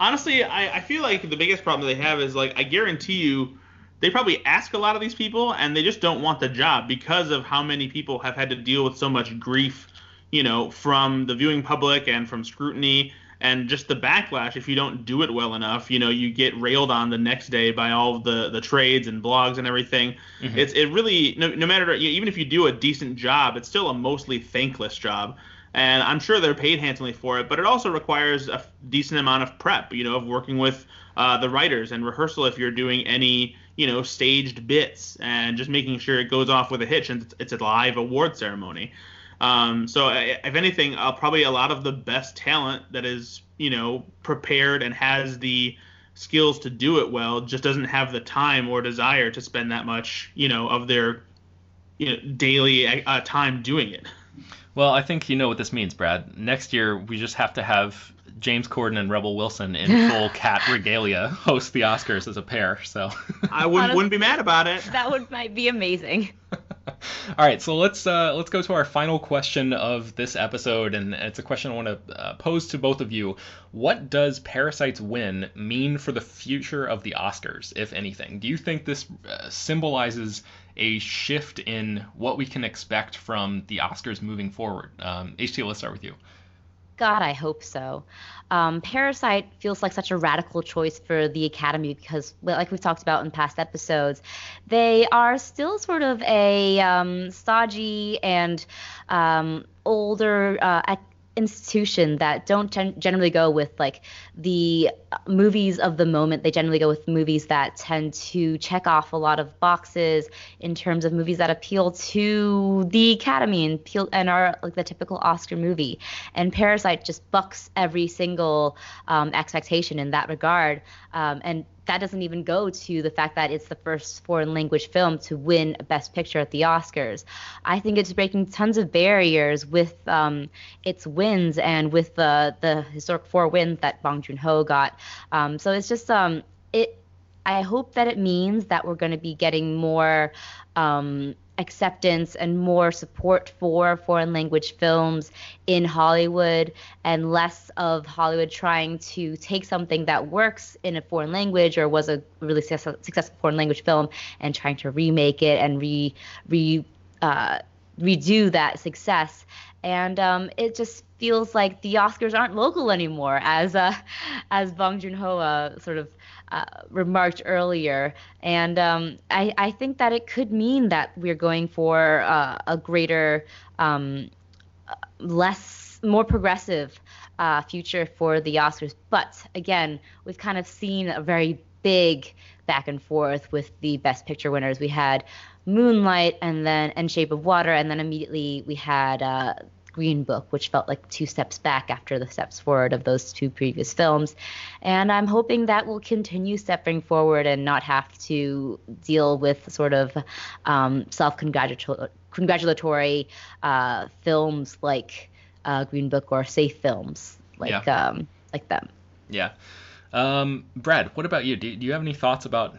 honestly, I I feel like the biggest problem they have is like I guarantee you. They probably ask a lot of these people, and they just don't want the job because of how many people have had to deal with so much grief, you know, from the viewing public and from scrutiny and just the backlash if you don't do it well enough you know you get railed on the next day by all the the trades and blogs and everything. Mm-hmm. it's it really no, no matter even if you do a decent job it's still a mostly thankless job. And i'm sure they're paid handsomely for it but it also requires a decent amount of prep you know of working with uh, the writers and rehearsal if you're doing any you know staged bits and just making sure it goes off with a hitch and it's, it's a live award ceremony um, so if anything, uh, probably a lot of the best talent that is you know prepared and has the skills to do it well just doesn't have the time or desire to spend that much you know of their you know daily uh, time doing it. Well, I think you know what this means, Brad. Next year we just have to have James Corden and Rebel Wilson in full cat regalia host the Oscars as a pair. So I wouldn't, wouldn't be mad about it. That would might be amazing. All right, so let's uh, let's go to our final question of this episode, and it's a question I want to uh, pose to both of you. What does Parasite's win mean for the future of the Oscars, if anything? Do you think this uh, symbolizes a shift in what we can expect from the Oscars moving forward? Um, HT, let's start with you. God, I hope so. Um, Parasite feels like such a radical choice for the Academy because, like we've talked about in past episodes, they are still sort of a um, stodgy and um, older uh, institution that don't gen- generally go with like the movies of the moment. They generally go with movies that tend to check off a lot of boxes in terms of movies that appeal to the Academy and appeal and are like the typical Oscar movie. And Parasite just bucks every single um, expectation in that regard. Um, and that doesn't even go to the fact that it's the first foreign language film to win a Best Picture at the Oscars. I think it's breaking tons of barriers with um, its wins and with the the historic four wins that Bong Joon Ho got. Um, so it's just um, it. I hope that it means that we're going to be getting more um, acceptance and more support for foreign language films in Hollywood and less of Hollywood trying to take something that works in a foreign language or was a really successful foreign language film and trying to remake it and re re uh, redo that success. And um, it just feels like the Oscars aren't local anymore, as uh, as Bong Joon Ho uh, sort of uh, remarked earlier. And um, I, I, think that it could mean that we're going for uh, a greater, um, less, more progressive uh, future for the Oscars. But again, we've kind of seen a very big back and forth with the Best Picture winners. We had Moonlight and then and Shape of Water, and then immediately we had uh, Green Book, which felt like two steps back after the steps forward of those two previous films. And I'm hoping that will continue stepping forward and not have to deal with sort of um, self congratulatory uh, films like uh, Green Book or safe films like yeah. um, like them. Yeah. Um, Brad, what about you? Do, do you have any thoughts about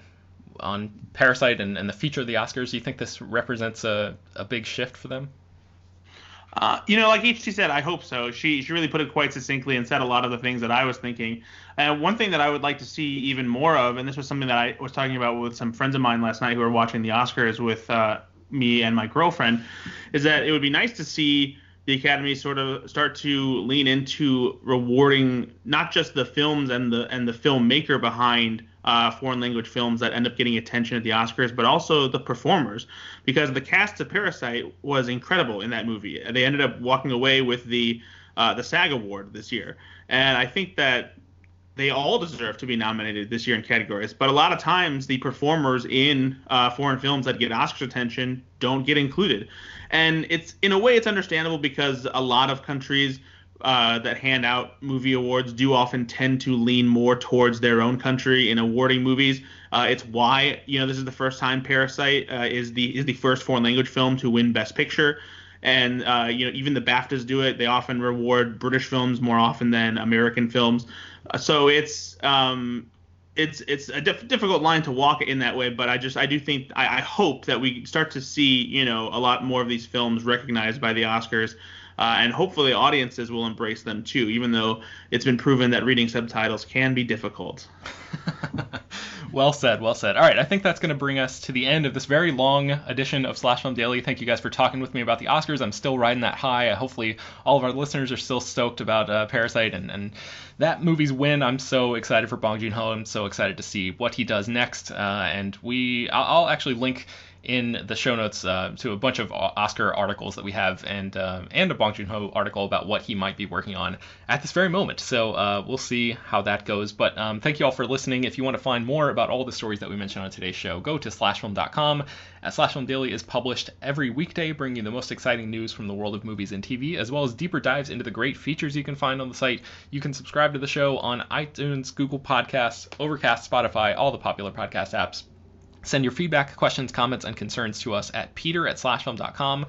on Parasite and, and the future of the Oscars? Do you think this represents a, a big shift for them? Uh, you know, like HT said, I hope so. She she really put it quite succinctly and said a lot of the things that I was thinking. And one thing that I would like to see even more of, and this was something that I was talking about with some friends of mine last night who were watching the Oscars with uh, me and my girlfriend, is that it would be nice to see the Academy sort of start to lean into rewarding not just the films and the and the filmmaker behind uh, foreign language films that end up getting attention at the Oscars, but also the performers, because the cast of Parasite was incredible in that movie. They ended up walking away with the uh, the SAG award this year, and I think that they all deserve to be nominated this year in categories. But a lot of times, the performers in uh, foreign films that get Oscars attention don't get included, and it's in a way it's understandable because a lot of countries uh, that hand out movie awards do often tend to lean more towards their own country in awarding movies. Uh, it's why you know this is the first time Parasite uh, is the is the first foreign language film to win Best Picture, and uh, you know even the BAFTAs do it. They often reward British films more often than American films. Uh, so it's um, it's it's a diff- difficult line to walk in that way, but I just I do think I, I hope that we start to see you know a lot more of these films recognized by the Oscars uh, and hopefully audiences will embrace them too, even though it's been proven that reading subtitles can be difficult. well said, well said. All right, I think that's going to bring us to the end of this very long edition of Slash Film Daily. Thank you guys for talking with me about the Oscars. I'm still riding that high. Hopefully, all of our listeners are still stoked about uh, Parasite and, and that movie's win. I'm so excited for Bong Joon Ho. I'm so excited to see what he does next. Uh, and we, I'll, I'll actually link in the show notes uh, to a bunch of Oscar articles that we have and uh, and a Bong Joon Ho article about what he might be working on at this very moment. So uh, we'll see how that goes. But um, thank you all for listening. If you want to find more about all the stories that we mentioned on today's show, go to slashfilm.com. At Slash Film Daily is published every weekday, bringing you the most exciting news from the world of movies and TV, as well as deeper dives into the great features you can find on the site. You can subscribe to the show on iTunes, Google Podcasts, Overcast, Spotify, all the popular podcast apps. Send your feedback, questions, comments, and concerns to us at peter at slashfilm.com.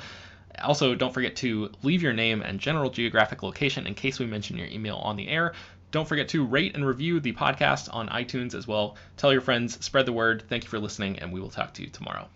Also, don't forget to leave your name and general geographic location in case we mention your email on the air. Don't forget to rate and review the podcast on iTunes as well. Tell your friends, spread the word. Thank you for listening, and we will talk to you tomorrow.